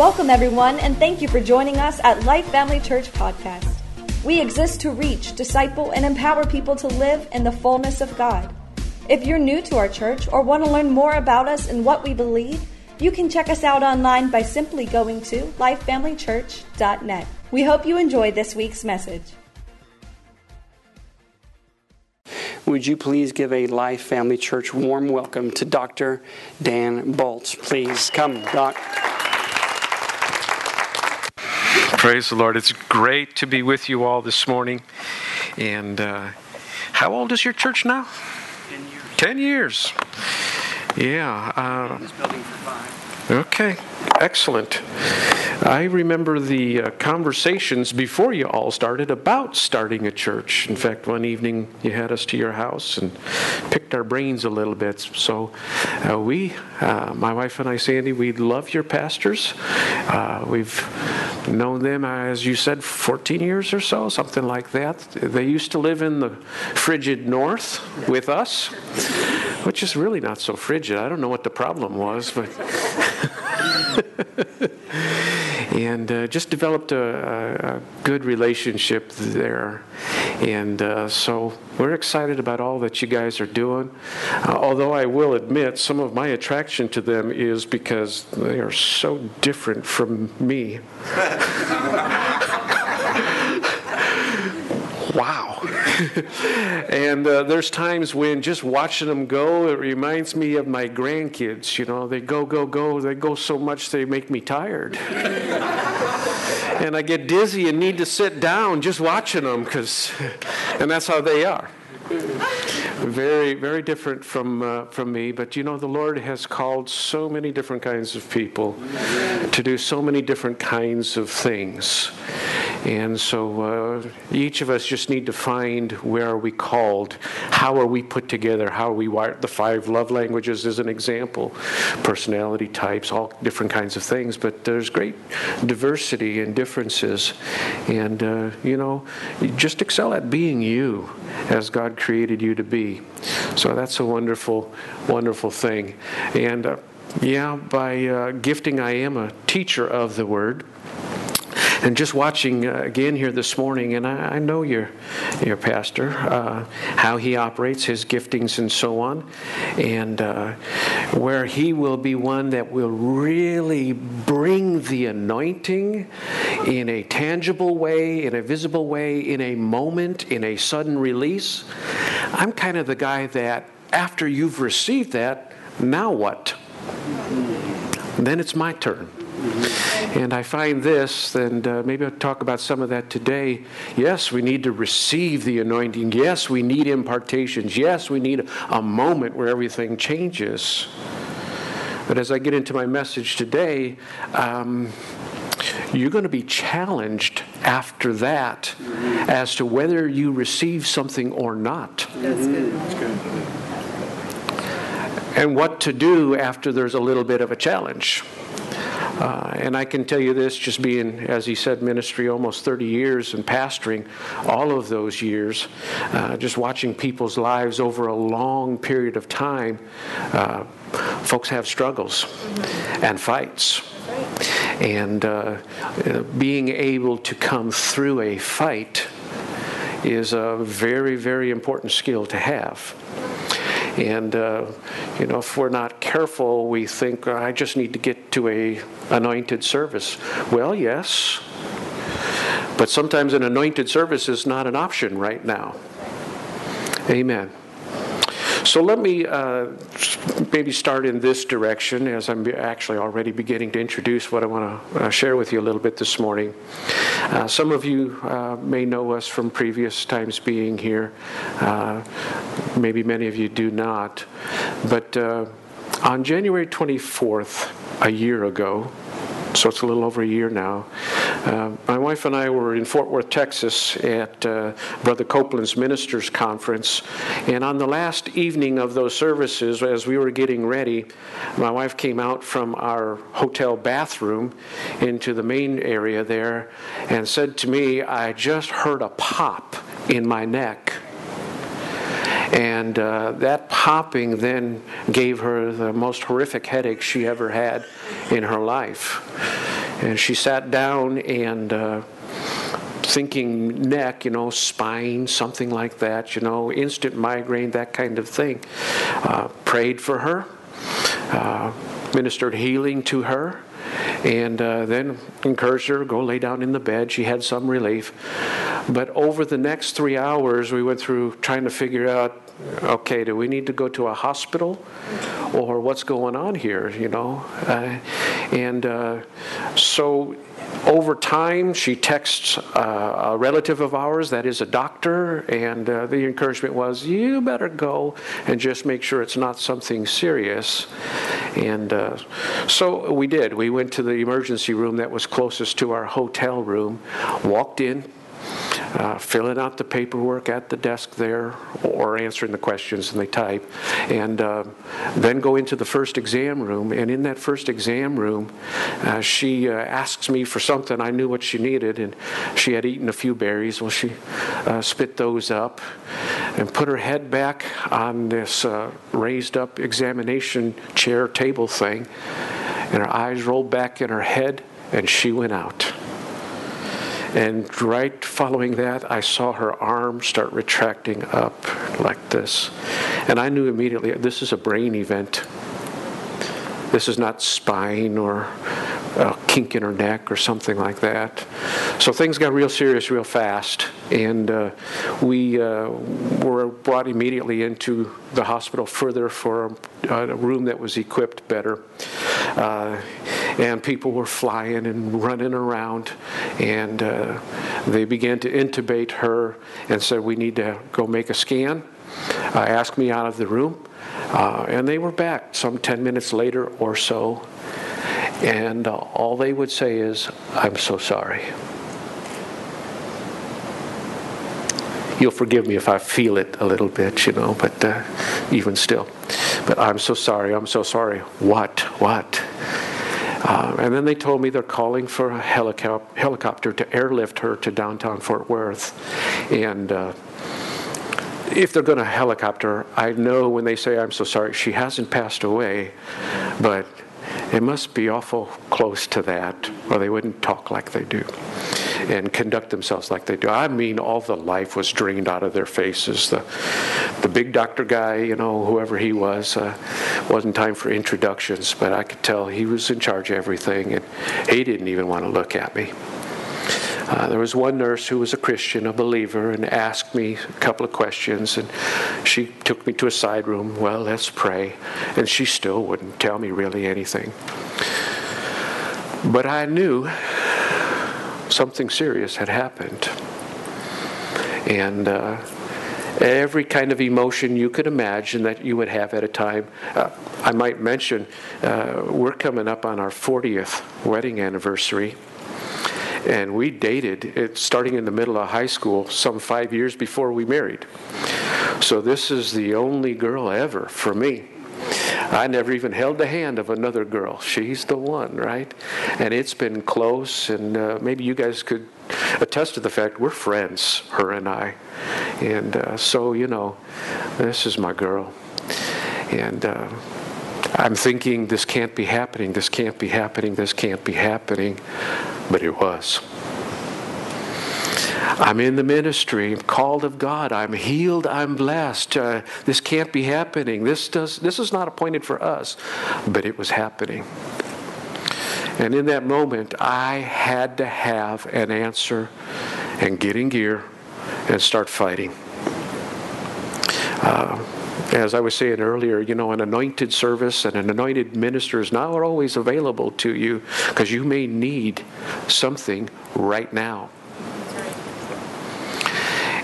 Welcome, everyone, and thank you for joining us at Life Family Church Podcast. We exist to reach, disciple, and empower people to live in the fullness of God. If you're new to our church or want to learn more about us and what we believe, you can check us out online by simply going to lifefamilychurch.net. We hope you enjoy this week's message. Would you please give a Life Family Church warm welcome to Dr. Dan Bolts? Please come, Doc. Praise the Lord. It's great to be with you all this morning. And uh, how old is your church now? Ten years. Ten years. Yeah. Uh, This building for five. okay. Excellent. I remember the uh, conversations before you all started about starting a church. In fact, one evening you had us to your house and picked our brains a little bit. So, uh, we, uh, my wife and I, Sandy, we love your pastors. Uh, we've known them, as you said, 14 years or so, something like that. They used to live in the frigid north with us, which is really not so frigid. I don't know what the problem was, but. and uh, just developed a, a, good relationship there. And uh, so we're excited about all that you guys are doing. Uh, although I will admit, some of my attraction to them is because they are so different from me. wow. and uh, there's times when just watching them go, it reminds me of my grandkids. You know, they go, go, go. They go so much they make me tired. and I get dizzy and need to sit down just watching them, because, and that's how they are. Very, very different from uh, from me, but you know the Lord has called so many different kinds of people to do so many different kinds of things, and so uh, each of us just need to find where are we called, how are we put together, how are we wired. The five love languages is an example, personality types, all different kinds of things. But there's great diversity and differences, and uh, you know, just excel at being you as God created you to be. So that's a wonderful, wonderful thing, and. Uh, yeah, by uh, gifting, I am a teacher of the Word and just watching uh, again here this morning, and I, I know your your pastor, uh, how he operates, his giftings, and so on, and uh, where he will be one that will really bring the anointing in a tangible way, in a visible way, in a moment, in a sudden release. I'm kind of the guy that after you've received that, now what? Then it's my turn. And I find this, and uh, maybe I'll talk about some of that today. Yes, we need to receive the anointing. Yes, we need impartations. Yes, we need a moment where everything changes. But as I get into my message today, um, you're going to be challenged after that as to whether you receive something or not. That's good. and what to do after there's a little bit of a challenge. Uh, and I can tell you this, just being, as he said, ministry almost 30 years and pastoring all of those years, uh, just watching people's lives over a long period of time, uh, folks have struggles and fights. And uh, being able to come through a fight is a very, very important skill to have. And uh, you know, if we're not careful, we think "Oh, I just need to get to a anointed service. Well, yes, but sometimes an anointed service is not an option right now. Amen. So let me uh, maybe start in this direction as I'm actually already beginning to introduce what I want to uh, share with you a little bit this morning. Uh, some of you uh, may know us from previous times being here. Uh, maybe many of you do not. But uh, on January 24th, a year ago, so it's a little over a year now. Uh, my wife and I were in Fort Worth, Texas at uh, Brother Copeland's Ministers Conference. And on the last evening of those services, as we were getting ready, my wife came out from our hotel bathroom into the main area there and said to me, I just heard a pop in my neck. And uh, that popping then gave her the most horrific headache she ever had in her life. And she sat down and uh, thinking neck, you know, spine, something like that, you know, instant migraine, that kind of thing. Uh, prayed for her, uh, ministered healing to her, and uh, then encouraged her to go lay down in the bed. She had some relief. But over the next three hours, we went through trying to figure out okay, do we need to go to a hospital or what's going on here, you know? Uh, and uh, so over time, she texts uh, a relative of ours that is a doctor, and uh, the encouragement was, you better go and just make sure it's not something serious. And uh, so we did. We went to the emergency room that was closest to our hotel room, walked in, uh, filling out the paperwork at the desk there or answering the questions and they type. And uh, then go into the first exam room and in that first exam room uh, she uh, asks me for something i knew what she needed and she had eaten a few berries. Well she uh, spit those up and put her head back on this uh, raised up examination chair table thing and her eyes rolled back in her head and she went out and right following that, I saw her arm start retracting up like this. And I knew immediately this is a brain event. This is not spine or a kink in her neck or something like that. So things got real serious real fast, and uh, we uh, were brought immediately into the hospital further for a, a room that was equipped better. Uh, and people were flying and running around, and uh, they began to intubate her and said, We need to go make a scan. Uh, asked me out of the room, uh, and they were back some 10 minutes later or so, and uh, all they would say is, I'm so sorry. You'll forgive me if I feel it a little bit, you know, but uh, even still. But I'm so sorry, I'm so sorry. What? What? Uh, and then they told me they're calling for a helicop- helicopter to airlift her to downtown Fort Worth. And uh, if they're going to helicopter, I know when they say, I'm so sorry, she hasn't passed away, but it must be awful close to that, or they wouldn't talk like they do and conduct themselves like they do. I mean, all the life was drained out of their faces. The, the big doctor guy, you know, whoever he was, uh, wasn't time for introductions, but I could tell he was in charge of everything, and he didn't even want to look at me. Uh, there was one nurse who was a Christian, a believer, and asked me a couple of questions. And she took me to a side room. Well, let's pray. And she still wouldn't tell me really anything. But I knew something serious had happened. And uh, every kind of emotion you could imagine that you would have at a time. Uh, I might mention, uh, we're coming up on our 40th wedding anniversary. And we dated it starting in the middle of high school, some five years before we married. So this is the only girl ever for me. I never even held the hand of another girl. She's the one, right? And it's been close, and uh, maybe you guys could attest to the fact we're friends, her and I. And uh, so, you know, this is my girl. And uh, I'm thinking, this can't be happening, this can't be happening, this can't be happening. But it was. I'm in the ministry, called of God, I'm healed, I'm blessed. Uh, this can't be happening. This, does, this is not appointed for us, but it was happening. And in that moment, I had to have an answer and get in gear and start fighting. Uh, as I was saying earlier, you know, an anointed service and an anointed minister is not always available to you because you may need something right now.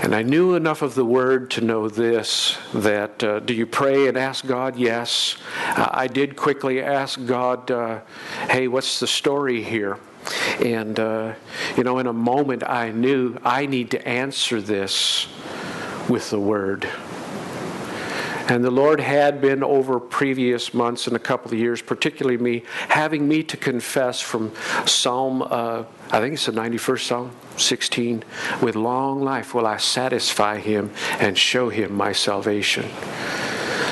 And I knew enough of the word to know this that uh, do you pray and ask God? Yes. Uh, I did quickly ask God, uh, hey, what's the story here? And, uh, you know, in a moment, I knew I need to answer this with the word. And the Lord had been over previous months and a couple of years, particularly me, having me to confess from Psalm, uh, I think it's the 91st Psalm, 16, with long life will I satisfy him and show him my salvation.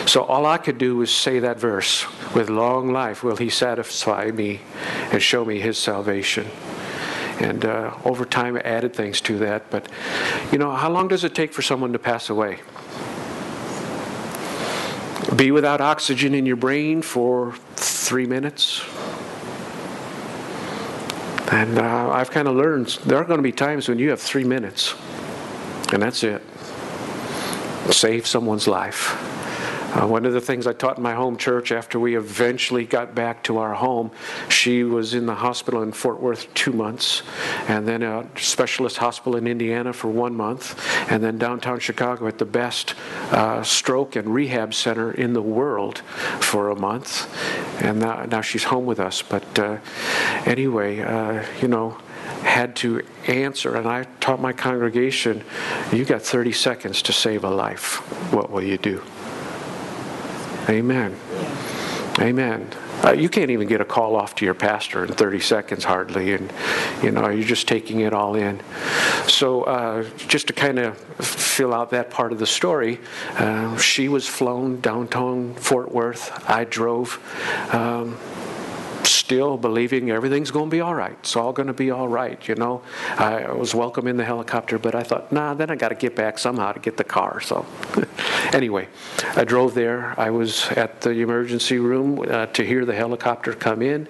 So all I could do was say that verse with long life will he satisfy me and show me his salvation. And uh, over time, I added things to that. But, you know, how long does it take for someone to pass away? Be without oxygen in your brain for three minutes? And uh, I've kind of learned there are going to be times when you have three minutes, and that's it. Save someone's life. Uh, one of the things I taught in my home church after we eventually got back to our home, she was in the hospital in Fort Worth two months, and then a specialist hospital in Indiana for one month, and then downtown Chicago at the best uh, stroke and rehab center in the world for a month. And now, now she's home with us. But uh, anyway, uh, you know, had to answer, and I taught my congregation, you got 30 seconds to save a life. What will you do? Amen. Amen. Uh, you can't even get a call off to your pastor in 30 seconds hardly, and you know you're just taking it all in. So uh, just to kind of fill out that part of the story, uh, she was flown downtown Fort Worth. I drove. Um, still believing everything's going to be all right. It's all going to be all right, you know. I was welcome in the helicopter, but I thought, nah, then I got to get back somehow to get the car. So, anyway, I drove there. I was at the emergency room uh, to hear the helicopter come in,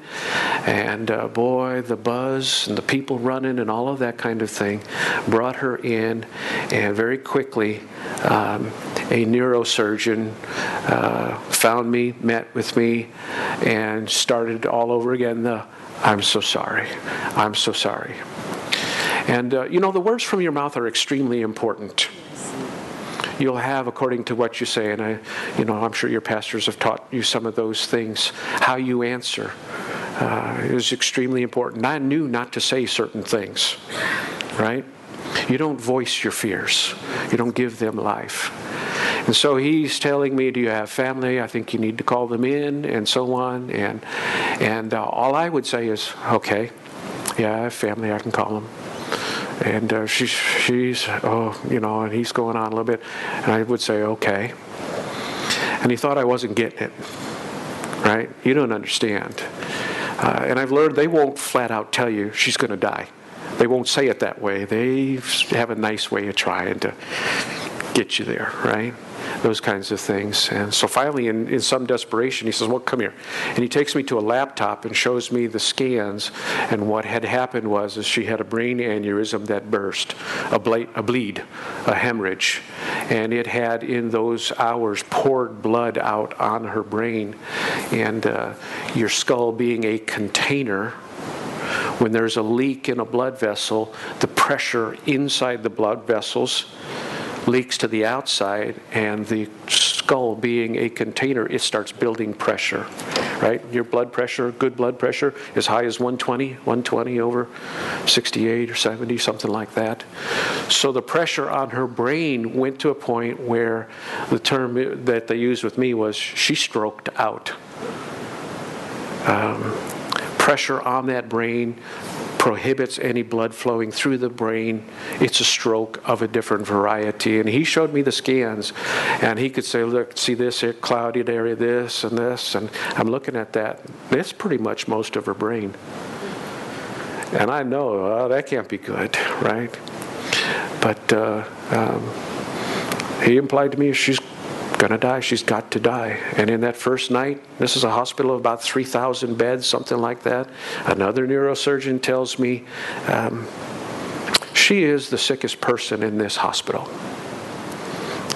and uh, boy, the buzz and the people running and all of that kind of thing brought her in, and very quickly, um, a neurosurgeon uh, found me, met with me, and started all over again the I'm so sorry, I'm so sorry. And uh, you know, the words from your mouth are extremely important. You'll have according to what you say, and I, you know, I'm sure your pastors have taught you some of those things. How you answer uh, is extremely important. I knew not to say certain things, right? You don't voice your fears. You don't give them life. And so he's telling me, "Do you have family? I think you need to call them in, and so on." And and uh, all I would say is, "Okay, yeah, I have family. I can call them." And uh, she's she's oh you know, and he's going on a little bit, and I would say, "Okay." And he thought I wasn't getting it. Right? You don't understand. Uh, and I've learned they won't flat out tell you she's going to die. They won't say it that way. They have a nice way of trying to get you there, right? those kinds of things. And so finally, in, in some desperation, he says, Well, come here. And he takes me to a laptop and shows me the scans. And what had happened was is she had a brain aneurysm that burst, a, ble- a bleed, a hemorrhage. And it had, in those hours, poured blood out on her brain. And uh, your skull being a container when there's a leak in a blood vessel, the pressure inside the blood vessels leaks to the outside, and the skull being a container, it starts building pressure, right? Your blood pressure, good blood pressure, as high as 120, 120 over 68 or 70, something like that. So the pressure on her brain went to a point where the term that they used with me was she stroked out. Um, pressure on that brain prohibits any blood flowing through the brain. It's a stroke of a different variety. And he showed me the scans, and he could say, Look, see this here, clouded area, this and this. And I'm looking at that. That's pretty much most of her brain. And I know oh, that can't be good, right? But uh, um, he implied to me she's to die. She's got to die. And in that first night, this is a hospital of about 3,000 beds, something like that. Another neurosurgeon tells me um, she is the sickest person in this hospital.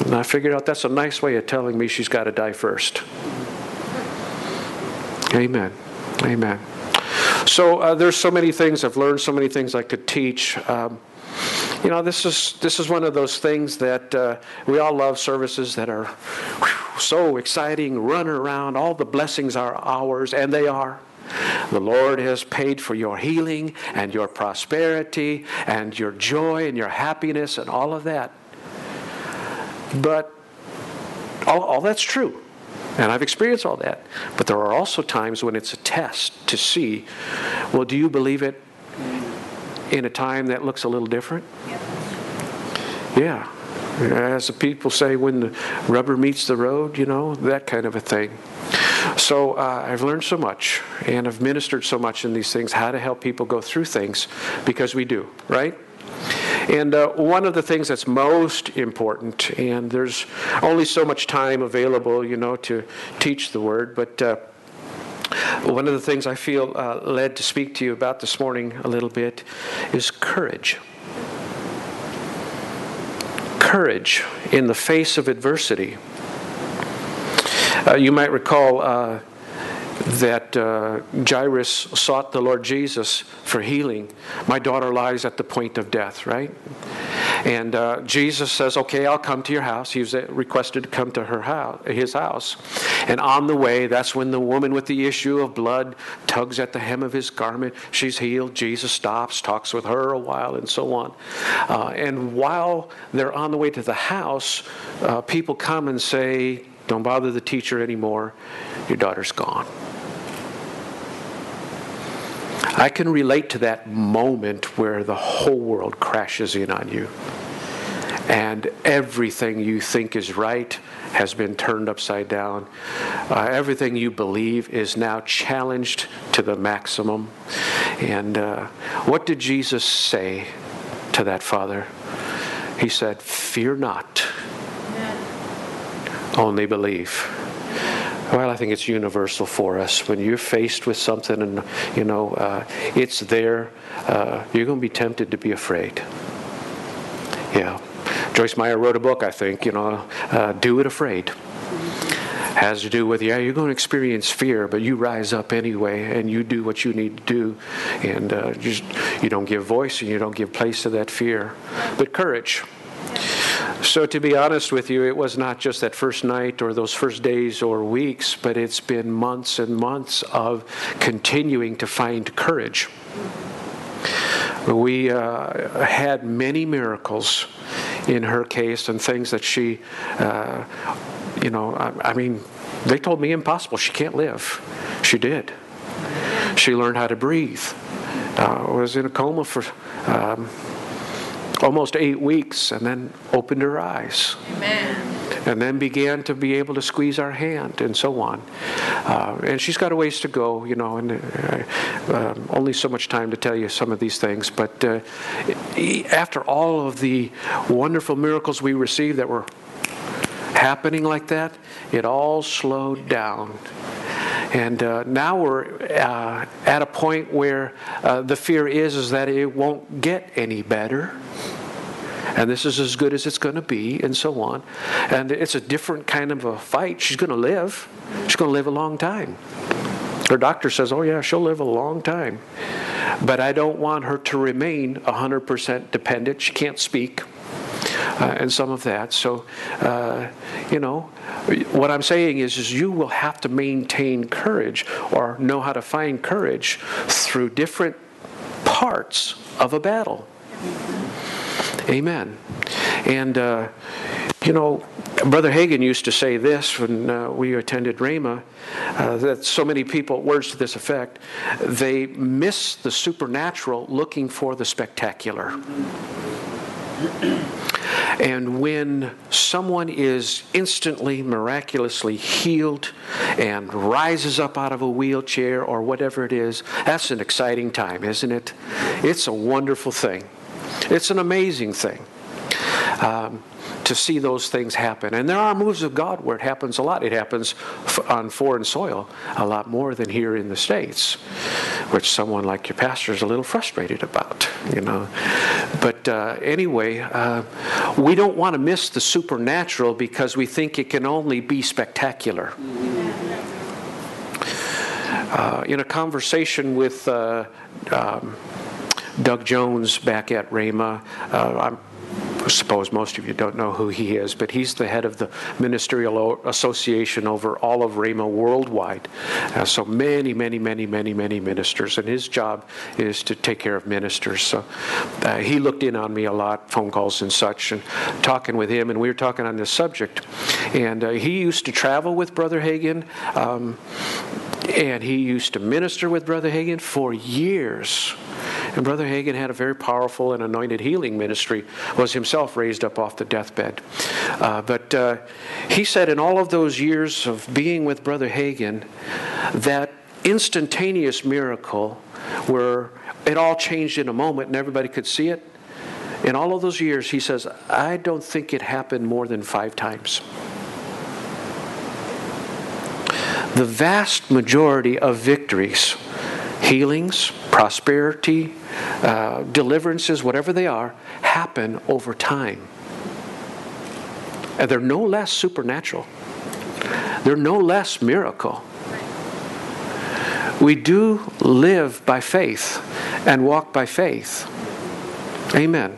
And I figured out that's a nice way of telling me she's got to die first. Amen. Amen. So uh, there's so many things I've learned, so many things I could teach. Um, you know, this is this is one of those things that uh, we all love services that are whew, so exciting, run around, all the blessings are ours, and they are. The Lord has paid for your healing and your prosperity and your joy and your happiness and all of that. But all, all that's true. And I've experienced all that. But there are also times when it's a test to see well, do you believe it in a time that looks a little different? Yeah. As the people say, when the rubber meets the road, you know, that kind of a thing. So uh, I've learned so much and I've ministered so much in these things, how to help people go through things, because we do, right? And uh, one of the things that's most important, and there's only so much time available, you know, to teach the word, but uh, one of the things I feel uh, led to speak to you about this morning a little bit is courage. Courage in the face of adversity. Uh, you might recall uh, that uh, Jairus sought the Lord Jesus for healing. My daughter lies at the point of death, right? And uh, Jesus says, "Okay, I'll come to your house." He was requested to come to her house, his house. And on the way, that's when the woman with the issue of blood tugs at the hem of his garment. She's healed. Jesus stops, talks with her a while, and so on. Uh, and while they're on the way to the house, uh, people come and say, "Don't bother the teacher anymore. Your daughter's gone." I can relate to that moment where the whole world crashes in on you and everything you think is right has been turned upside down. Uh, everything you believe is now challenged to the maximum. And uh, what did Jesus say to that father? He said, Fear not, only believe. Well, I think it's universal for us. When you're faced with something and, you know, uh, it's there, uh, you're going to be tempted to be afraid. Yeah. Joyce Meyer wrote a book, I think, you know, uh, Do It Afraid. Has to do with, yeah, you're going to experience fear, but you rise up anyway and you do what you need to do. And uh, just, you don't give voice and you don't give place to that fear. But courage. So, to be honest with you, it was not just that first night or those first days or weeks, but it's been months and months of continuing to find courage. We uh, had many miracles in her case and things that she, uh, you know, I, I, mean, they told me impossible. She can't live. She did. She learned how to breathe. Uh, was in a coma for. Um, almost eight weeks and then opened her eyes. Amen. And then began to be able to squeeze our hand and so on. Uh, and she's got a ways to go, you know, and uh, uh, only so much time to tell you some of these things. But uh, after all of the wonderful miracles we received that were happening like that, it all slowed down. And uh, now we're uh, at a point where uh, the fear is is that it won't get any better. And this is as good as it's going to be, and so on. And it's a different kind of a fight. She's going to live. She's going to live a long time. Her doctor says, Oh, yeah, she'll live a long time. But I don't want her to remain 100% dependent. She can't speak. Uh, and some of that. So, uh, you know, what I'm saying is, is you will have to maintain courage or know how to find courage through different parts of a battle. Amen. And, uh, you know, Brother Hagin used to say this when uh, we attended Rhema uh, that so many people, words to this effect, they miss the supernatural looking for the spectacular. And when someone is instantly, miraculously healed and rises up out of a wheelchair or whatever it is, that's an exciting time, isn't it? It's a wonderful thing. It's an amazing thing. Um, to see those things happen. And there are moves of God where it happens a lot. It happens on foreign soil a lot more than here in the States, which someone like your pastor is a little frustrated about, you know. But uh, anyway, uh, we don't want to miss the supernatural because we think it can only be spectacular. Uh, in a conversation with uh, um, Doug Jones back at Rhema, uh, I suppose most of you don't know who he is, but he's the head of the Ministerial Association over all of Rhema worldwide. Uh, so many, many, many, many, many ministers, and his job is to take care of ministers. So uh, he looked in on me a lot, phone calls and such, and talking with him, and we were talking on this subject. And uh, he used to travel with Brother Hagin. Um, and he used to minister with Brother Hagin for years. And Brother Hagin had a very powerful and anointed healing ministry, was himself raised up off the deathbed. Uh, but uh, he said in all of those years of being with Brother Hagin, that instantaneous miracle where it all changed in a moment and everybody could see it, in all of those years, he says, I don't think it happened more than five times. The vast majority of victories, healings, prosperity, uh, deliverances, whatever they are, happen over time. And they're no less supernatural, they're no less miracle. We do live by faith and walk by faith. Amen.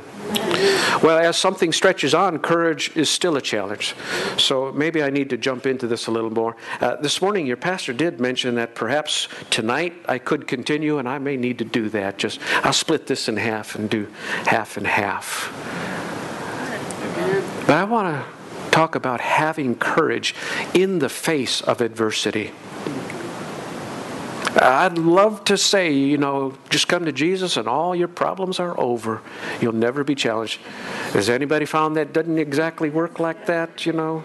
Well, as something stretches on, courage is still a challenge. So maybe I need to jump into this a little more. Uh, this morning, your pastor did mention that perhaps tonight I could continue, and I may need to do that. Just I'll split this in half and do half and half. But I want to talk about having courage in the face of adversity. I'd love to say, you know, just come to Jesus and all your problems are over. You'll never be challenged. Has anybody found that doesn't exactly work like that, you know?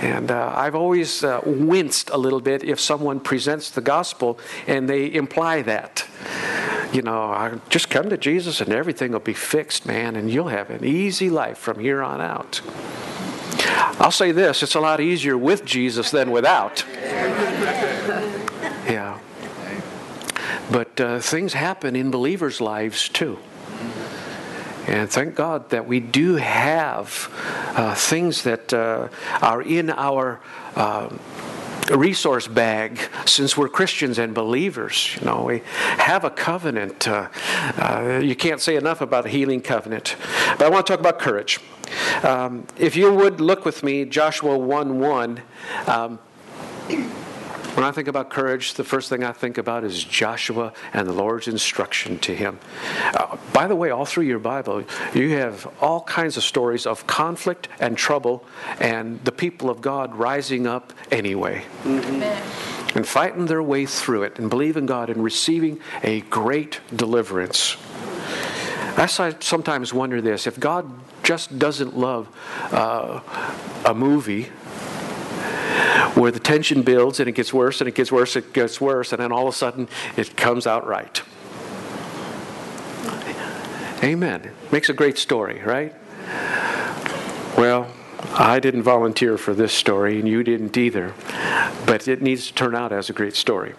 And uh, I've always uh, winced a little bit if someone presents the gospel and they imply that. You know, I just come to Jesus and everything will be fixed, man, and you'll have an easy life from here on out. I'll say this it's a lot easier with Jesus than without. But uh, things happen in believers' lives too. And thank God that we do have uh, things that uh, are in our uh, resource bag since we're Christians and believers. You know, we have a covenant. Uh, uh, you can't say enough about a healing covenant. But I want to talk about courage. Um, if you would look with me, Joshua 1 1. Um, when I think about courage, the first thing I think about is Joshua and the Lord's instruction to him. Uh, by the way, all through your Bible, you have all kinds of stories of conflict and trouble and the people of God rising up anyway. Mm-hmm. And fighting their way through it and believing God and receiving a great deliverance. I sometimes wonder this if God just doesn't love uh, a movie where the tension builds and it gets worse and it gets worse, it gets worse, and then all of a sudden it comes out right. Amen. Makes a great story, right? Well, I didn't volunteer for this story, and you didn't either, but it needs to turn out as a great story.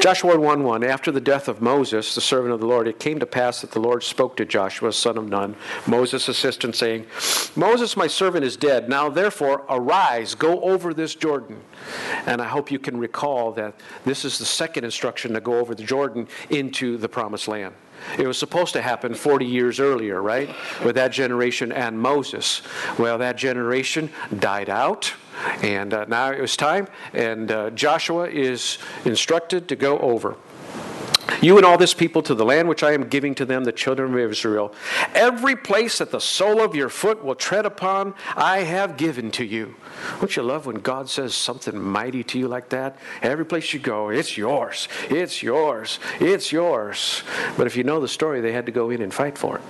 Joshua 1 1 After the death of Moses, the servant of the Lord, it came to pass that the Lord spoke to Joshua, son of Nun, Moses' assistant, saying, Moses, my servant, is dead. Now therefore, arise, go over this Jordan. And I hope you can recall that this is the second instruction to go over the Jordan into the promised land. It was supposed to happen 40 years earlier, right? With that generation and Moses. Well, that generation died out. And uh, now it was time, and uh, Joshua is instructed to go over. You and all this people to the land which I am giving to them, the children of Israel. Every place that the sole of your foot will tread upon, I have given to you. Don't you love when God says something mighty to you like that? Every place you go, it's yours, it's yours, it's yours. But if you know the story, they had to go in and fight for it,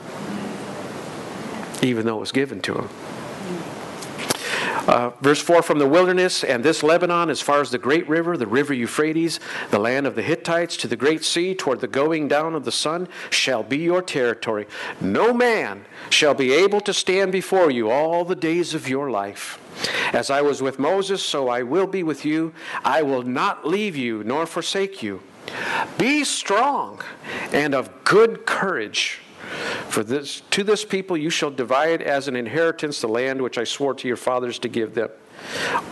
even though it was given to them. Uh, verse 4 From the wilderness and this Lebanon, as far as the great river, the river Euphrates, the land of the Hittites, to the great sea, toward the going down of the sun, shall be your territory. No man shall be able to stand before you all the days of your life. As I was with Moses, so I will be with you. I will not leave you nor forsake you. Be strong and of good courage. For this, to this people you shall divide as an inheritance the land which I swore to your fathers to give them.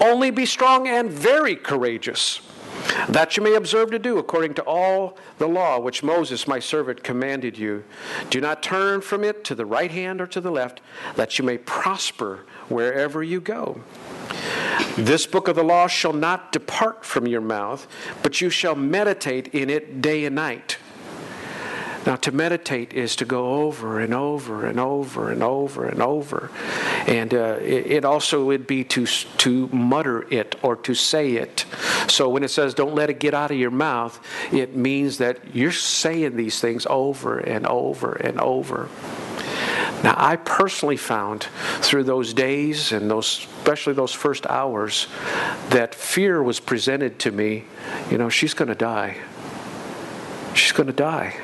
Only be strong and very courageous, that you may observe to do according to all the law which Moses my servant commanded you. Do not turn from it to the right hand or to the left, that you may prosper wherever you go. This book of the law shall not depart from your mouth, but you shall meditate in it day and night now, to meditate is to go over and over and over and over and over. And uh, it, it, also would be to, to mutter it or to say it. So when it says don't let it get out of your mouth, it means that you're saying these things over and over and over. Now, I personally found through those days and those, especially those first hours, that fear was presented to me. You know, she's going to die. She's going to die.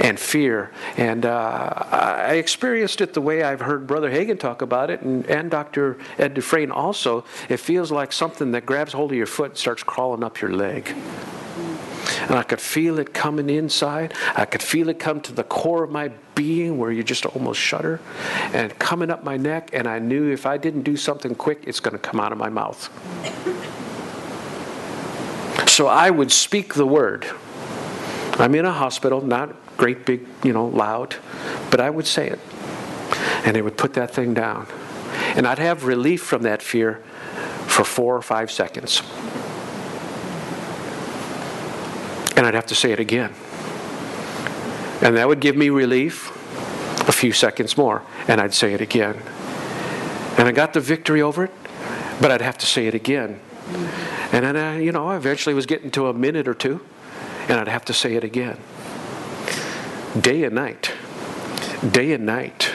And fear. And uh, I experienced it the way I've heard Brother Hagin talk about it, and, and Dr. Ed Dufresne also. It feels like something that grabs hold of your foot and starts crawling up your leg. And I could feel it coming inside. I could feel it come to the core of my being where you just almost shudder and coming up my neck. And I knew if I didn't do something quick, it's going to come out of my mouth. So I would speak the word. I'm in a hospital, not great big, you know, loud, but I would say it. And it would put that thing down. And I'd have relief from that fear for four or five seconds. And I'd have to say it again. And that would give me relief a few seconds more. And I'd say it again. And I got the victory over it, but I'd have to say it again. And then, I, you know, I eventually was getting to a minute or two, and I'd have to say it again. Day and night. Day and night.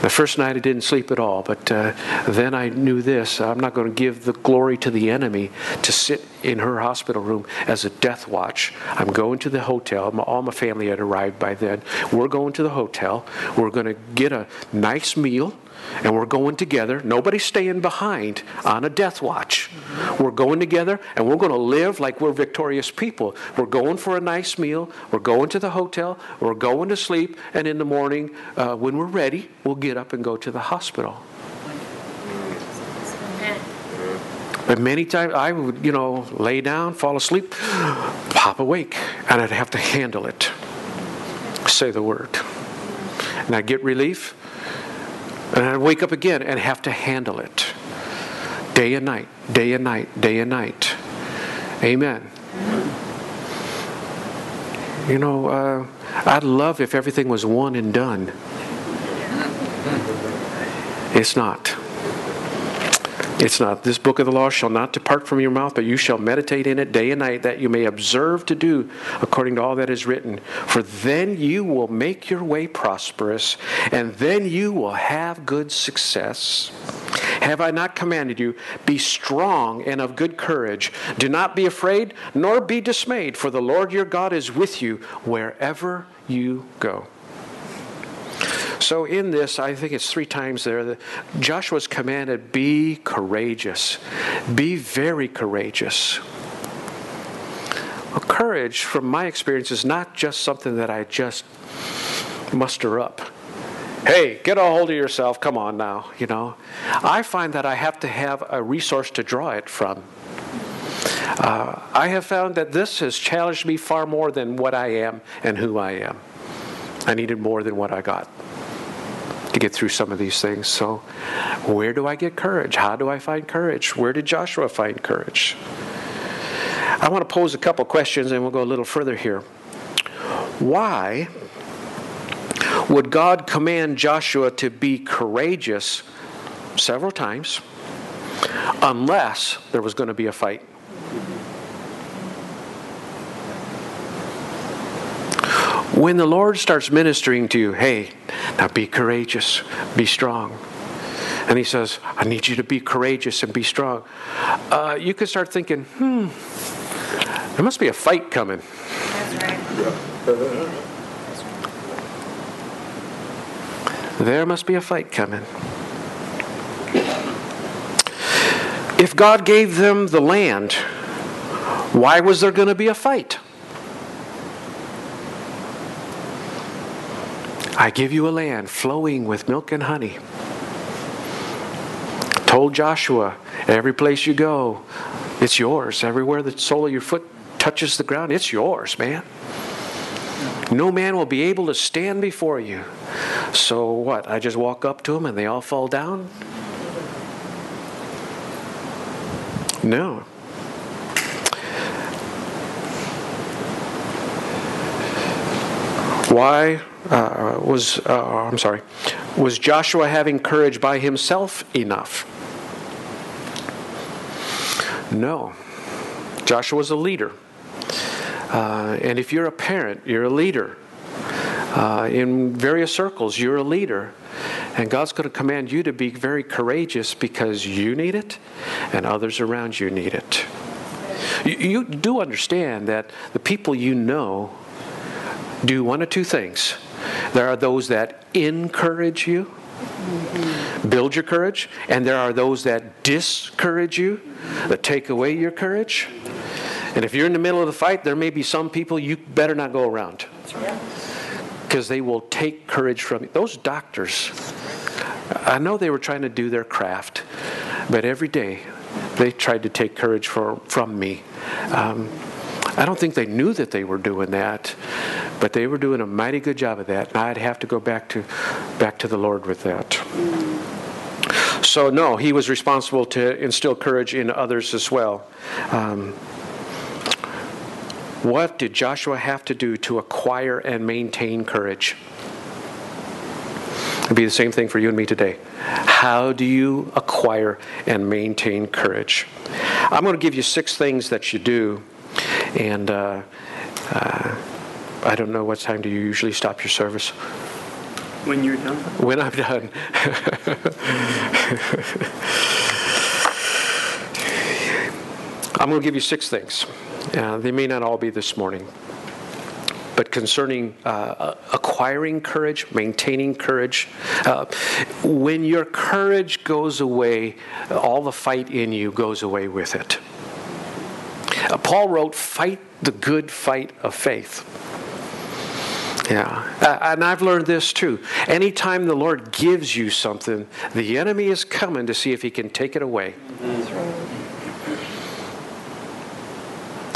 The first night I didn't sleep at all, but uh, then I knew this I'm not going to give the glory to the enemy to sit in her hospital room as a death watch. I'm going to the hotel. All my family had arrived by then. We're going to the hotel. We're going to get a nice meal and we're going together. Nobody's staying behind on a death watch. We're going together and we're going to live like we're victorious people. We're going for a nice meal. We're going to the hotel. We're going to sleep. And in the morning, uh, when we're ready, we'll get up and go to the hospital. But many times I would, you know, lay down, fall asleep, pop awake, and I'd have to handle it. Say the word. And I'd get relief, and I'd wake up again and have to handle it. Day and night, day and night, day and night. Amen. You know, uh, I'd love if everything was one and done. It's not. It's not. This book of the law shall not depart from your mouth, but you shall meditate in it day and night, that you may observe to do according to all that is written. For then you will make your way prosperous, and then you will have good success. Have I not commanded you? Be strong and of good courage. Do not be afraid, nor be dismayed, for the Lord your God is with you wherever you go. So, in this, I think it's three times there that Joshua's commanded be courageous, be very courageous. Well, courage, from my experience, is not just something that I just muster up. Hey, get a hold of yourself. Come on now, you know. I find that I have to have a resource to draw it from. Uh, I have found that this has challenged me far more than what I am and who I am. I needed more than what I got to get through some of these things. So, where do I get courage? How do I find courage? Where did Joshua find courage? I want to pose a couple questions and we'll go a little further here. Why would God command Joshua to be courageous several times unless there was going to be a fight? When the Lord starts ministering to you, hey, now be courageous, be strong. And he says, I need you to be courageous and be strong. Uh, you could start thinking, hmm, there must be a fight coming. There must be a fight coming. If God gave them the land, why was there going to be a fight? I give you a land flowing with milk and honey. Told Joshua, every place you go, it's yours. Everywhere the sole of your foot touches the ground, it's yours, man. No man will be able to stand before you. So what? I just walk up to them and they all fall down? No. Why uh, was, uh, I'm sorry, was Joshua having courage by himself enough? No. Joshua was a leader. Uh, and if you're a parent, you're a leader. Uh, in various circles, you're a leader. And God's going to command you to be very courageous because you need it and others around you need it. You, you do understand that the people you know do one of two things. There are those that encourage you, build your courage, and there are those that discourage you, that take away your courage. And if you're in the middle of the fight, there may be some people you better not go around because they will take courage from you. Those doctors, I know they were trying to do their craft, but every day they tried to take courage for, from me. Um, I don't think they knew that they were doing that, but they were doing a mighty good job of that, and I'd have to go back to back to the Lord with that. So no, he was responsible to instill courage in others as well. Um, what did Joshua have to do to acquire and maintain courage? It'd be the same thing for you and me today. How do you acquire and maintain courage? I'm going to give you six things that you do, and uh, uh, I don't know what time do you usually stop your service. When you're done. When I'm done. I'm going to give you six things. Uh, they may not all be this morning. But concerning uh, acquiring courage, maintaining courage, uh, when your courage goes away, all the fight in you goes away with it. Uh, Paul wrote, Fight the good fight of faith. Yeah. Uh, and I've learned this too. Anytime the Lord gives you something, the enemy is coming to see if he can take it away.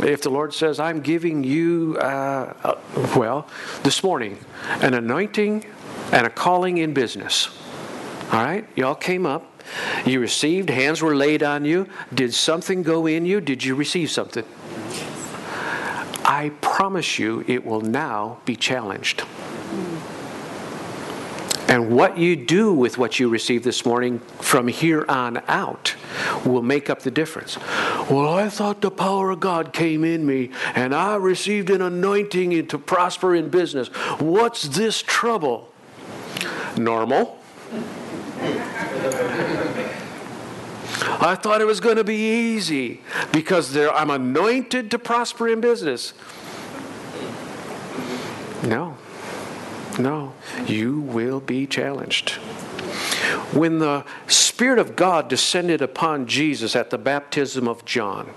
If the Lord says, I'm giving you, uh, uh, well, this morning, an anointing and a calling in business. All right? Y'all came up. You received, hands were laid on you. Did something go in you? Did you receive something? I promise you it will now be challenged. And what you do with what you received this morning from here on out will make up the difference. Well, I thought the power of God came in me and I received an anointing to prosper in business. What's this trouble? Normal. I thought it was going to be easy because I'm anointed to prosper in business. No. No, you will be challenged. When the Spirit of God descended upon Jesus at the baptism of John,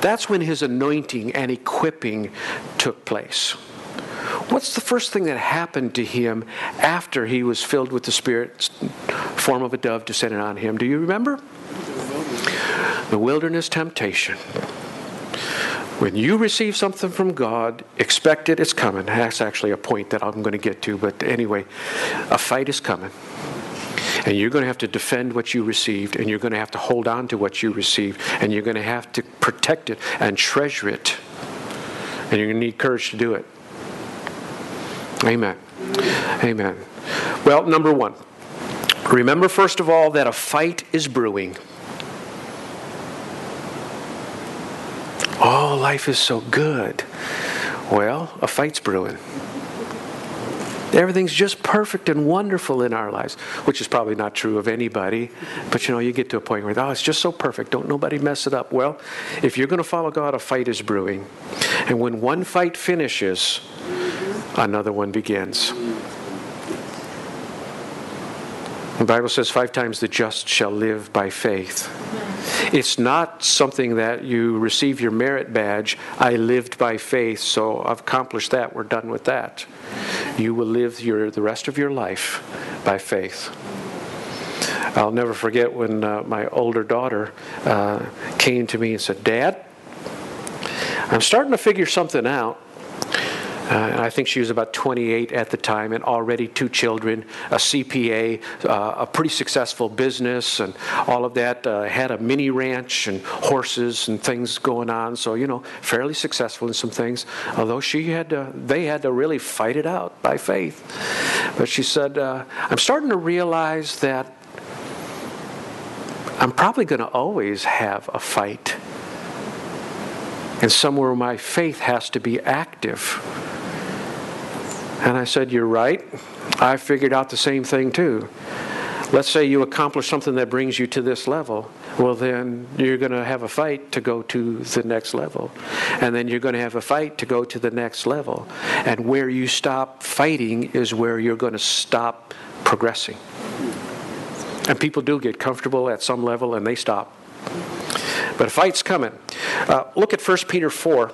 that's when his anointing and equipping took place. What's the first thing that happened to him after he was filled with the Spirit, form of a dove descended on him? Do you remember? The wilderness temptation. When you receive something from God, expect it, it's coming. That's actually a point that I'm going to get to, but anyway, a fight is coming. And you're going to have to defend what you received, and you're going to have to hold on to what you received, and you're going to have to protect it and treasure it. And you're going to need courage to do it. Amen. Amen. Well, number one, remember first of all that a fight is brewing. Oh, life is so good. Well, a fight's brewing. Everything's just perfect and wonderful in our lives, which is probably not true of anybody. But you know, you get to a point where, oh, it's just so perfect. Don't nobody mess it up. Well, if you're going to follow God, a fight is brewing. And when one fight finishes, another one begins. The Bible says five times the just shall live by faith. It's not something that you receive your merit badge. I lived by faith, so I've accomplished that. We're done with that. You will live your, the rest of your life by faith. I'll never forget when uh, my older daughter uh, came to me and said, Dad, I'm starting to figure something out. Uh, I think she was about 28 at the time and already two children, a CPA, uh, a pretty successful business, and all of that. Uh, had a mini ranch and horses and things going on. So, you know, fairly successful in some things. Although she had to, they had to really fight it out by faith. But she said, uh, I'm starting to realize that I'm probably going to always have a fight and somewhere my faith has to be active. And I said, You're right. I figured out the same thing too. Let's say you accomplish something that brings you to this level. Well, then you're going to have a fight to go to the next level. And then you're going to have a fight to go to the next level. And where you stop fighting is where you're going to stop progressing. And people do get comfortable at some level and they stop. But a fight's coming. Uh, look at 1 Peter 4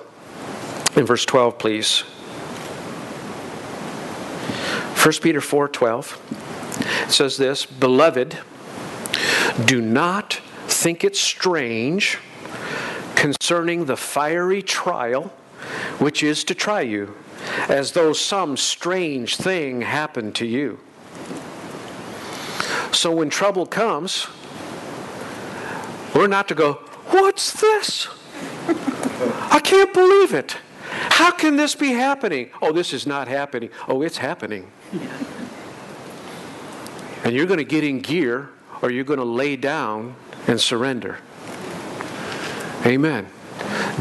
in verse 12, please. 1 Peter 4 12 says this Beloved, do not think it strange concerning the fiery trial which is to try you, as though some strange thing happened to you. So when trouble comes, we're not to go, What's this? I can't believe it. How can this be happening? Oh, this is not happening. Oh, it's happening. And you're going to get in gear or you're going to lay down and surrender. Amen.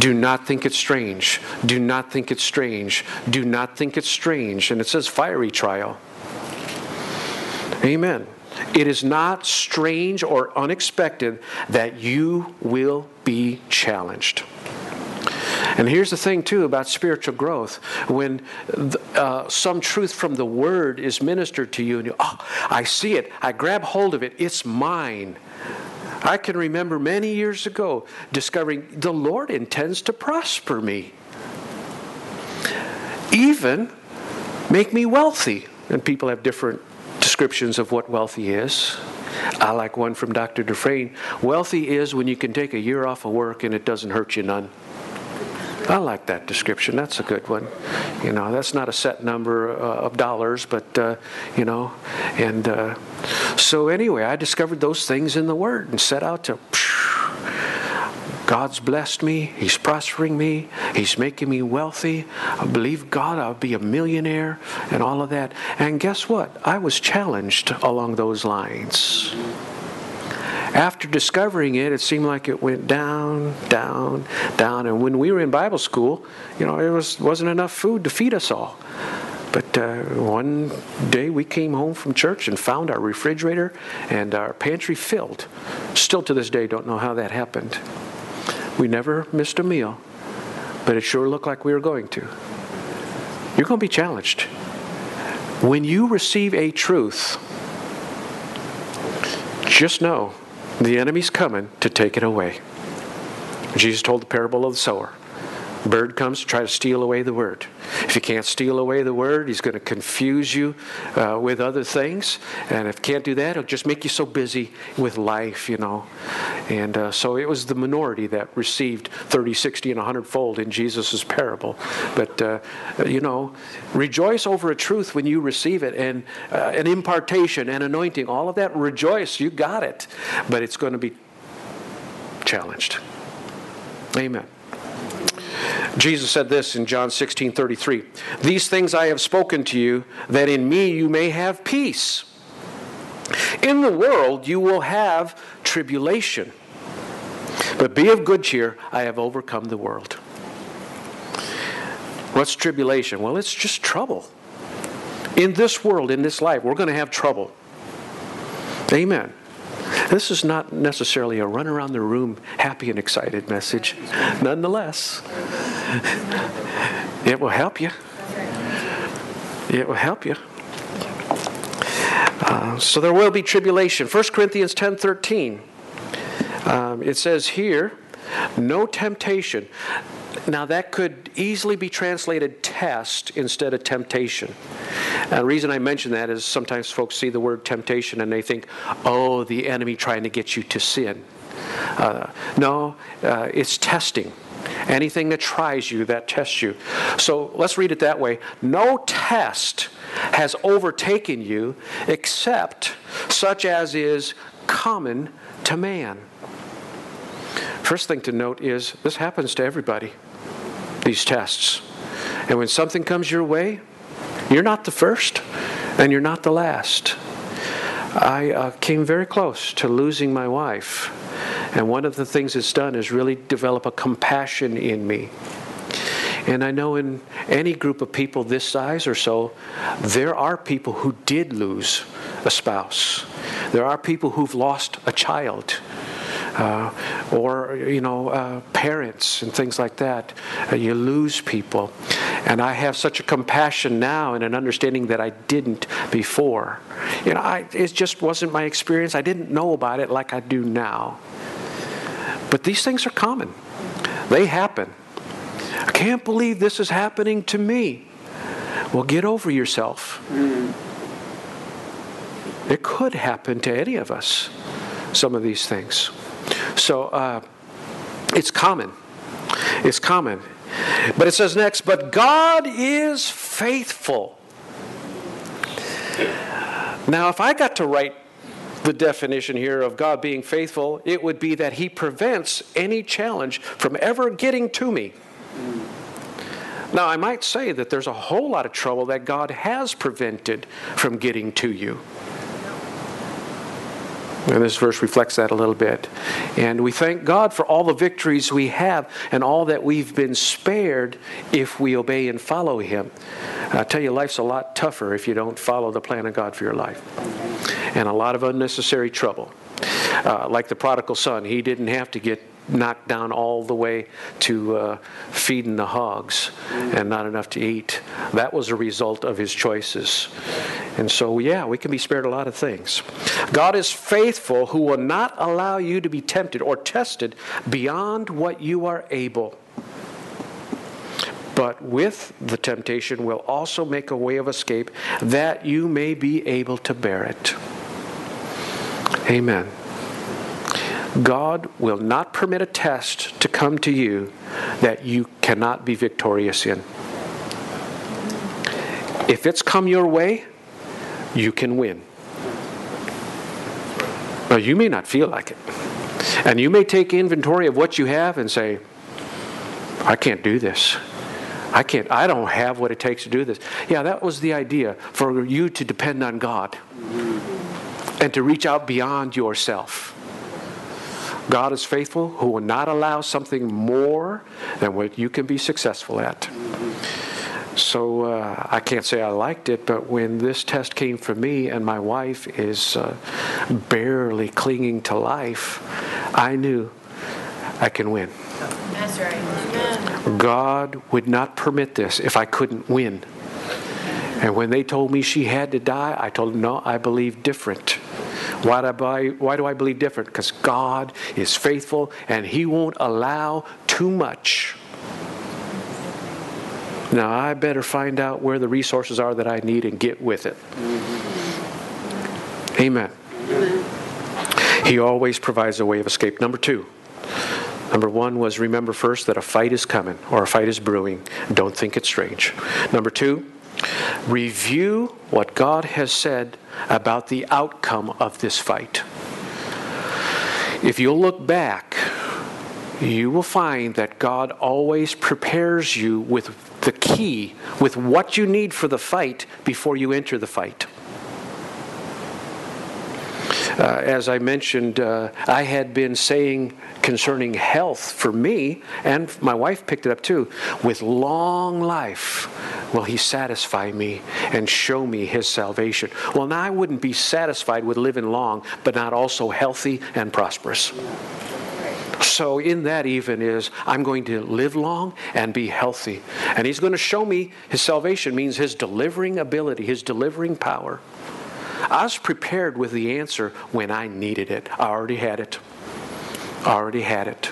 Do not think it's strange. Do not think it's strange. Do not think it's strange. And it says fiery trial. Amen. It is not strange or unexpected that you will be challenged. And here's the thing, too, about spiritual growth. When uh, some truth from the Word is ministered to you, and you, oh, I see it, I grab hold of it, it's mine. I can remember many years ago discovering the Lord intends to prosper me, even make me wealthy. And people have different descriptions of what wealthy is. I like one from Dr. Dufresne. Wealthy is when you can take a year off of work and it doesn't hurt you none. I like that description. That's a good one. You know, that's not a set number uh, of dollars, but, uh, you know, and uh, so anyway, I discovered those things in the Word and set out to. God's blessed me. He's prospering me. He's making me wealthy. I believe God, I'll be a millionaire and all of that. And guess what? I was challenged along those lines. After discovering it, it seemed like it went down, down, down. And when we were in Bible school, you know, it was, wasn't enough food to feed us all. But uh, one day we came home from church and found our refrigerator and our pantry filled. Still to this day, don't know how that happened. We never missed a meal, but it sure looked like we were going to. You're going to be challenged. When you receive a truth, just know the enemy's coming to take it away. Jesus told the parable of the sower. Bird comes to try to steal away the word. If he can't steal away the word, he's going to confuse you uh, with other things. And if can't do that, he'll just make you so busy with life, you know. And uh, so it was the minority that received 30, 60, and 100 fold in Jesus' parable. But, uh, you know, rejoice over a truth when you receive it and uh, an impartation and anointing, all of that, rejoice. You got it. But it's going to be challenged. Amen. Jesus said this in John 16 33 These things I have spoken to you, that in me you may have peace. In the world you will have tribulation. But be of good cheer, I have overcome the world. What's tribulation? Well, it's just trouble. In this world, in this life, we're going to have trouble. Amen. This is not necessarily a run around the room happy and excited message. Nonetheless, it will help you. It will help you. Uh, so there will be tribulation. 1 Corinthians 10 13. Um, it says here, no temptation. Now, that could easily be translated test instead of temptation. And the reason I mention that is sometimes folks see the word temptation and they think, oh, the enemy trying to get you to sin. Uh, no, uh, it's testing. Anything that tries you, that tests you. So let's read it that way. No test has overtaken you except such as is common to man. First thing to note is this happens to everybody these tests. And when something comes your way, you're not the first and you're not the last. I uh, came very close to losing my wife. And one of the things it's done is really develop a compassion in me. And I know in any group of people this size or so, there are people who did lose a spouse. There are people who've lost a child. Uh, or you know uh, parents and things like that. Uh, you lose people. And i have such a compassion now and an understanding that i didn't before. You know I, it just wasn't my experience. I didn't know about it like i do now. But these things are common. They happen. I can't believe this is happening to me. Well, get over yourself. It could happen to any of us, some of these things. So uh, it's common. It's common. But it says next, but God is faithful. Now, if I got to write the definition here of God being faithful, it would be that He prevents any challenge from ever getting to me. Now, I might say that there's a whole lot of trouble that God has prevented from getting to you. And this verse reflects that a little bit. And we thank God for all the victories we have and all that we've been spared if we obey and follow Him. I tell you, life's a lot tougher if you don't follow the plan of God for your life. And a lot of unnecessary trouble. Uh, like the prodigal son, he didn't have to get knocked down all the way to uh, feeding the hogs and not enough to eat. That was a result of his choices. And so, yeah, we can be spared a lot of things. God is faithful who will not allow you to be tempted or tested beyond what you are able. But with the temptation will also make a way of escape that you may be able to bear it. Amen. God will not permit a test to come to you that you cannot be victorious in. If it's come your way, you can win. Now, you may not feel like it. And you may take inventory of what you have and say, I can't do this. I can't, I don't have what it takes to do this. Yeah, that was the idea for you to depend on God and to reach out beyond yourself. God is faithful, who will not allow something more than what you can be successful at. So uh, I can't say I liked it, but when this test came for me and my wife is uh, barely clinging to life, I knew I can win. That's right. God would not permit this if I couldn't win. And when they told me she had to die, I told them, no, I believe different. Why do I, why do I believe different? Because God is faithful and He won't allow too much. Now, I better find out where the resources are that I need and get with it. Mm-hmm. Amen. Amen. He always provides a way of escape. Number two. Number one was remember first that a fight is coming or a fight is brewing. Don't think it's strange. Number two, review what God has said about the outcome of this fight. If you'll look back, you will find that God always prepares you with the key, with what you need for the fight before you enter the fight. Uh, as I mentioned, uh, I had been saying concerning health for me, and my wife picked it up too, with long life will he satisfy me and show me his salvation. Well, now I wouldn't be satisfied with living long, but not also healthy and prosperous. So, in that, even is I'm going to live long and be healthy. And He's going to show me His salvation means His delivering ability, His delivering power. I was prepared with the answer when I needed it. I already had it. I already had it.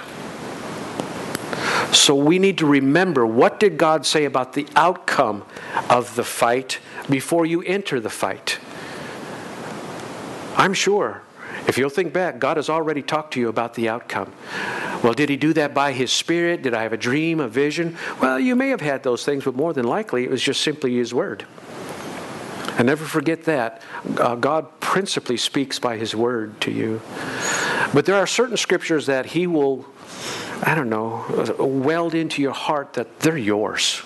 So we need to remember what did God say about the outcome of the fight before you enter the fight. I'm sure if you'll think back, God has already talked to you about the outcome. Well, did He do that by His Spirit? Did I have a dream, a vision? Well, you may have had those things, but more than likely it was just simply His Word. And never forget that. Uh, God principally speaks by His Word to you. But there are certain scriptures that He will, I don't know, weld into your heart that they're yours.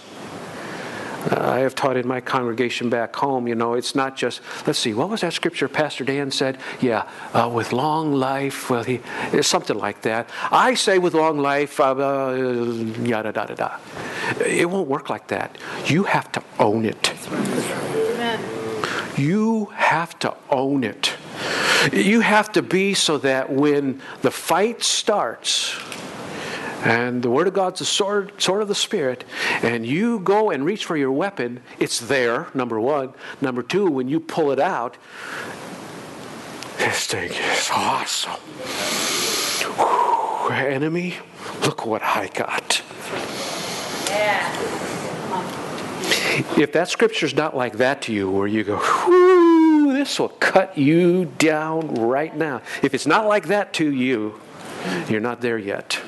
Uh, I have taught in my congregation back home, you know, it's not just, let's see, what was that scripture Pastor Dan said? Yeah, uh, with long life, well, he, it's something like that. I say with long life, uh, uh, yada, da, da, da. It won't work like that. You have to own it. You have to own it. You have to be so that when the fight starts, and the Word of God's the sword, sword of the Spirit, and you go and reach for your weapon, it's there, number one. Number two, when you pull it out, this thing is awesome. Whew, enemy, look what I got. Yeah. If that scripture's not like that to you, where you go, whoo, this will cut you down right now. If it's not like that to you, you're not there yet.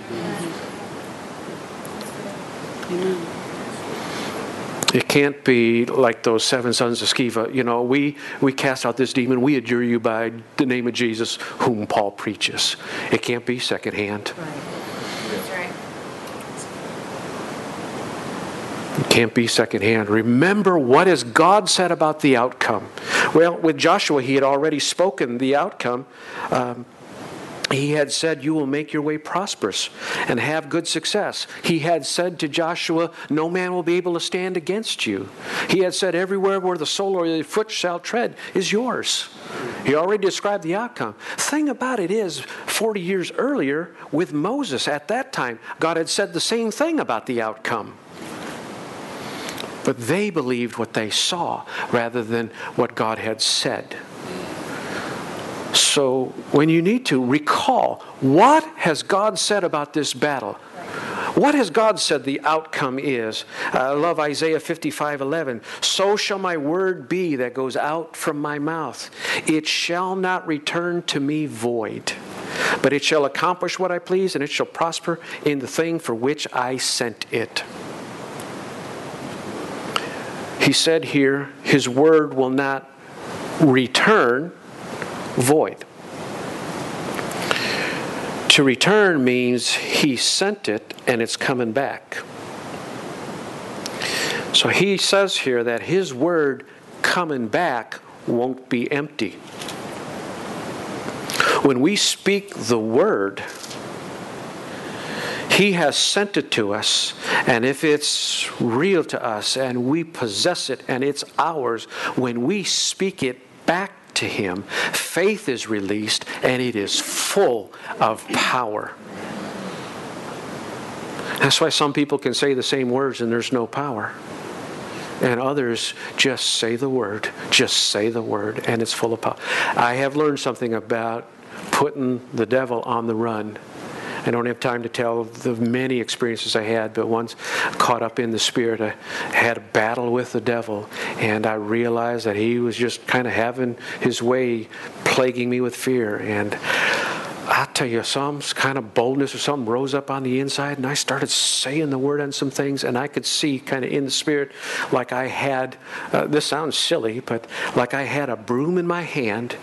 It can't be like those seven sons of Sceva. You know, we, we cast out this demon. We adjure you by the name of Jesus, whom Paul preaches. It can't be secondhand. Right. Can't be secondhand. Remember what has God said about the outcome. Well, with Joshua, he had already spoken the outcome. Um, he had said, You will make your way prosperous and have good success. He had said to Joshua, No man will be able to stand against you. He had said, Everywhere where the sole or the foot shall tread is yours. He already described the outcome. Thing about it is, 40 years earlier, with Moses at that time, God had said the same thing about the outcome. But they believed what they saw rather than what God had said. So when you need to recall, what has God said about this battle? What has God said the outcome is? Uh, I love Isaiah 55 11. So shall my word be that goes out from my mouth. It shall not return to me void, but it shall accomplish what I please, and it shall prosper in the thing for which I sent it. He said here, His word will not return void. To return means He sent it and it's coming back. So He says here that His word coming back won't be empty. When we speak the word, he has sent it to us, and if it's real to us and we possess it and it's ours, when we speak it back to Him, faith is released and it is full of power. That's why some people can say the same words and there's no power. And others just say the word, just say the word, and it's full of power. I have learned something about putting the devil on the run I don't have time to tell the many experiences I had, but once caught up in the Spirit, I had a battle with the devil, and I realized that he was just kind of having his way, plaguing me with fear. And I tell you, some kind of boldness or something rose up on the inside, and I started saying the word on some things, and I could see kind of in the spirit like I had, uh, this sounds silly, but like I had a broom in my hand,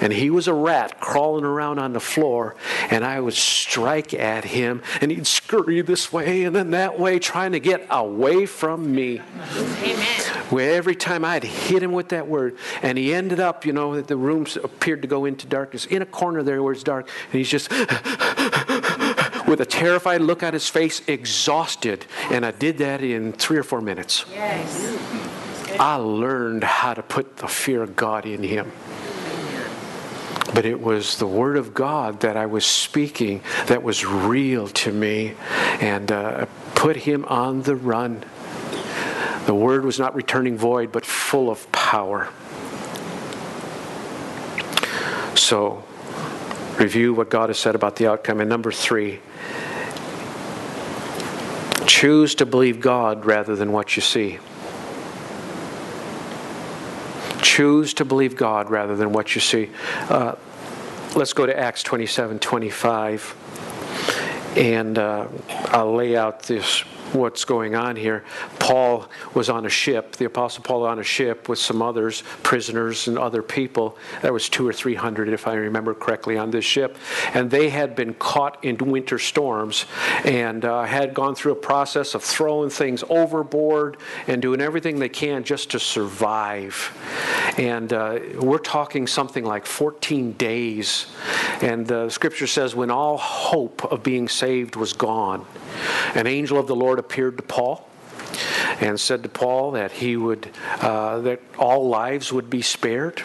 and he was a rat crawling around on the floor, and I would strike at him, and he'd scurry this way and then that way, trying to get away from me. Amen. Where every time I'd hit him with that word, and he ended up, you know, the room appeared to go into darkness. In a corner there where it's dark, and he's just with a terrified look on his face, exhausted. And I did that in three or four minutes. Yes. I learned how to put the fear of God in him. But it was the Word of God that I was speaking that was real to me and uh, put him on the run. The Word was not returning void, but full of power. So, review what God has said about the outcome. And number three, choose to believe God rather than what you see. Choose to believe God rather than what you see. Uh, let's go to Acts 27 25. And uh, I'll lay out this what's going on here. Paul was on a ship, the Apostle Paul on a ship with some others, prisoners and other people. There was two or three hundred, if I remember correctly, on this ship. And they had been caught in winter storms and uh, had gone through a process of throwing things overboard and doing everything they can just to survive. And uh, we're talking something like 14 days. And the scripture says, when all hope of being saved was gone, an angel of the Lord appeared to Paul and said to Paul that he would uh, that all lives would be spared,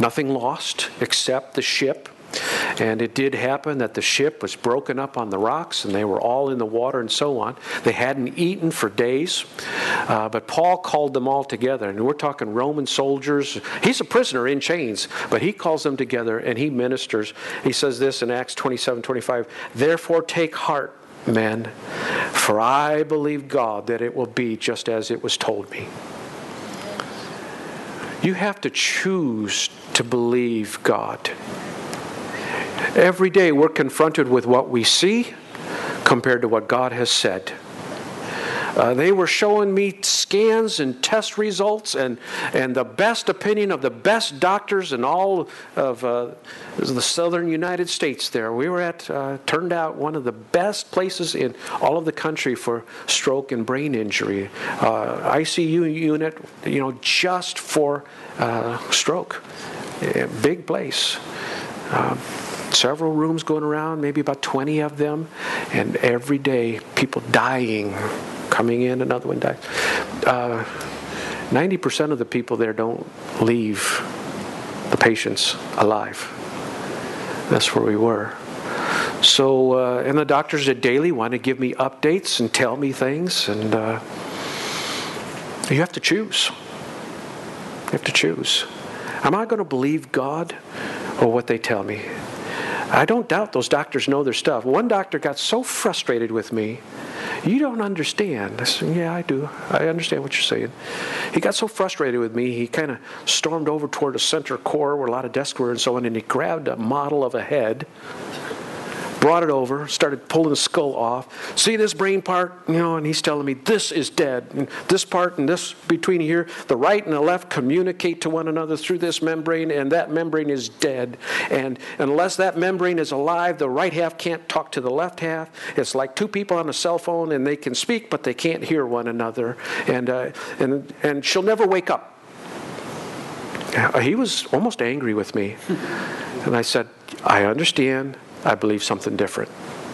nothing lost except the ship. And it did happen that the ship was broken up on the rocks and they were all in the water and so on. They hadn't eaten for days. Uh, but Paul called them all together. And we're talking Roman soldiers. He's a prisoner in chains, but he calls them together and he ministers. He says this in Acts 27 25 Therefore take heart men, for I believe God that it will be just as it was told me. You have to choose to believe God. Every day we're confronted with what we see compared to what God has said. Uh, they were showing me scans and test results and, and the best opinion of the best doctors in all of uh, the southern United States there. We were at, uh, turned out, one of the best places in all of the country for stroke and brain injury. Uh, ICU unit, you know, just for uh, stroke. big place. Um, several rooms going around, maybe about 20 of them, and every day people dying coming in, another one dies. Uh, 90% of the people there don't leave the patients alive. That's where we were. So, uh, and the doctors at daily want to give me updates and tell me things, and uh, you have to choose. You have to choose. Am I going to believe God or what they tell me? I don't doubt those doctors know their stuff. One doctor got so frustrated with me you don't understand. I said, Yeah, I do. I understand what you're saying. He got so frustrated with me, he kind of stormed over toward the center core where a lot of desks were and so on, and he grabbed a model of a head brought it over, started pulling the skull off. See this brain part, you know, and he's telling me this is dead. And this part and this between here, the right and the left communicate to one another through this membrane, and that membrane is dead. And unless that membrane is alive, the right half can't talk to the left half. It's like two people on a cell phone, and they can speak, but they can't hear one another. And uh, and and she'll never wake up. He was almost angry with me. And I said, I understand. I believe something different.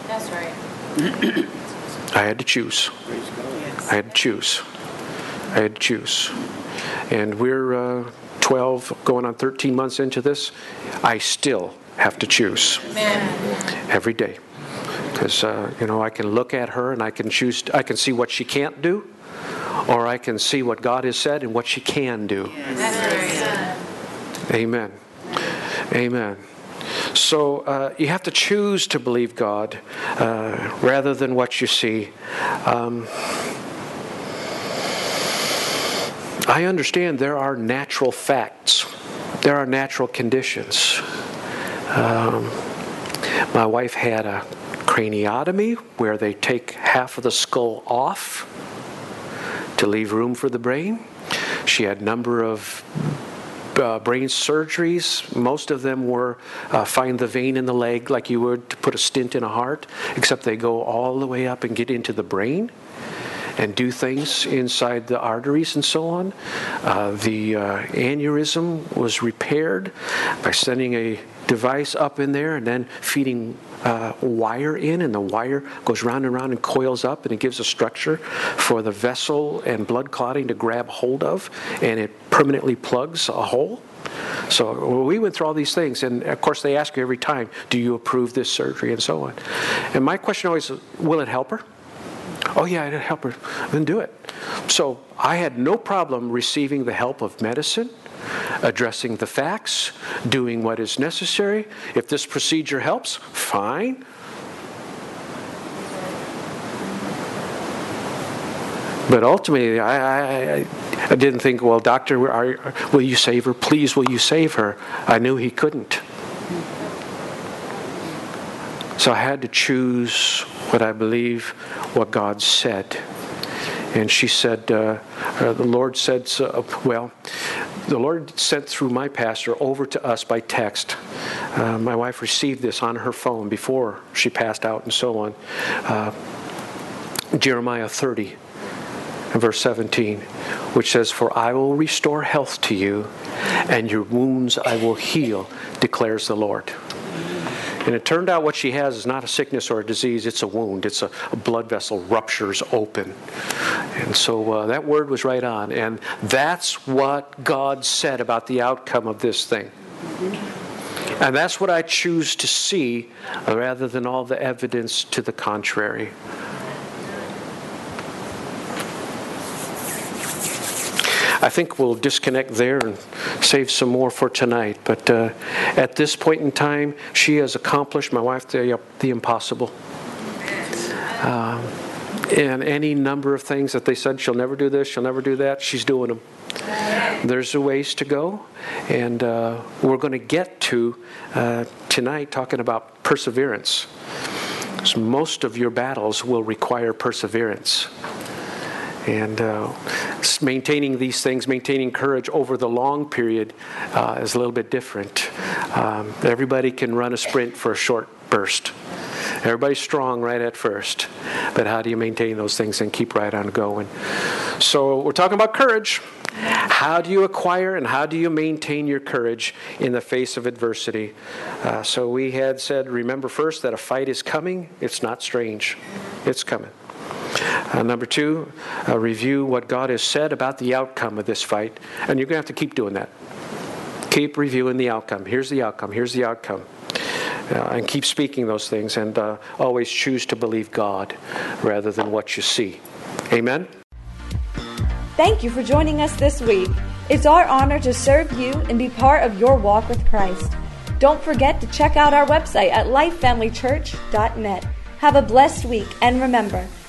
That's right. I had to choose. I had to choose. I had to choose. And we're uh, 12, going on 13 months into this. I still have to choose Amen. every day. Because, uh, you know, I can look at her and I can choose, I can see what she can't do, or I can see what God has said and what she can do. Right. Amen. Amen. So uh, you have to choose to believe God uh, rather than what you see. Um, I understand there are natural facts, there are natural conditions. Um, my wife had a craniotomy where they take half of the skull off to leave room for the brain. She had a number of uh, brain surgeries. Most of them were uh, find the vein in the leg like you would to put a stent in a heart, except they go all the way up and get into the brain and do things inside the arteries and so on. Uh, the uh, aneurysm was repaired by sending a device up in there and then feeding uh, wire in, and the wire goes round and round and coils up, and it gives a structure for the vessel and blood clotting to grab hold of, and it permanently plugs a hole. So we went through all these things, and of course they ask you every time, "Do you approve this surgery?" and so on. And my question always, "Will it help her?" Oh yeah, it'll help her. Then do it. So I had no problem receiving the help of medicine addressing the facts, doing what is necessary. If this procedure helps, fine. But ultimately, I, I, I didn't think, well, doctor, are, will you save her? Please, will you save her? I knew he couldn't. So I had to choose what I believe what God said. And she said, uh, uh, The Lord said, so, well, the Lord sent through my pastor over to us by text. Uh, my wife received this on her phone before she passed out and so on. Uh, Jeremiah 30 verse 17, which says, For I will restore health to you, and your wounds I will heal, declares the Lord. And it turned out what she has is not a sickness or a disease, it's a wound. It's a, a blood vessel ruptures open. And so uh, that word was right on. And that's what God said about the outcome of this thing. And that's what I choose to see rather than all the evidence to the contrary. I think we'll disconnect there and save some more for tonight. But uh, at this point in time, she has accomplished, my wife, the, the impossible. Um, and any number of things that they said she'll never do this, she'll never do that, she's doing them. There's a ways to go, and uh, we're going to get to uh, tonight talking about perseverance. So most of your battles will require perseverance. And uh, maintaining these things, maintaining courage over the long period uh, is a little bit different. Um, everybody can run a sprint for a short burst. Everybody's strong right at first, but how do you maintain those things and keep right on going? So, we're talking about courage. How do you acquire and how do you maintain your courage in the face of adversity? Uh, so, we had said, remember first that a fight is coming. It's not strange, it's coming. Uh, number two, uh, review what God has said about the outcome of this fight. And you're going to have to keep doing that. Keep reviewing the outcome. Here's the outcome. Here's the outcome. Uh, and keep speaking those things and uh, always choose to believe God rather than what you see. Amen? Thank you for joining us this week. It's our honor to serve you and be part of your walk with Christ. Don't forget to check out our website at lifefamilychurch.net. Have a blessed week and remember,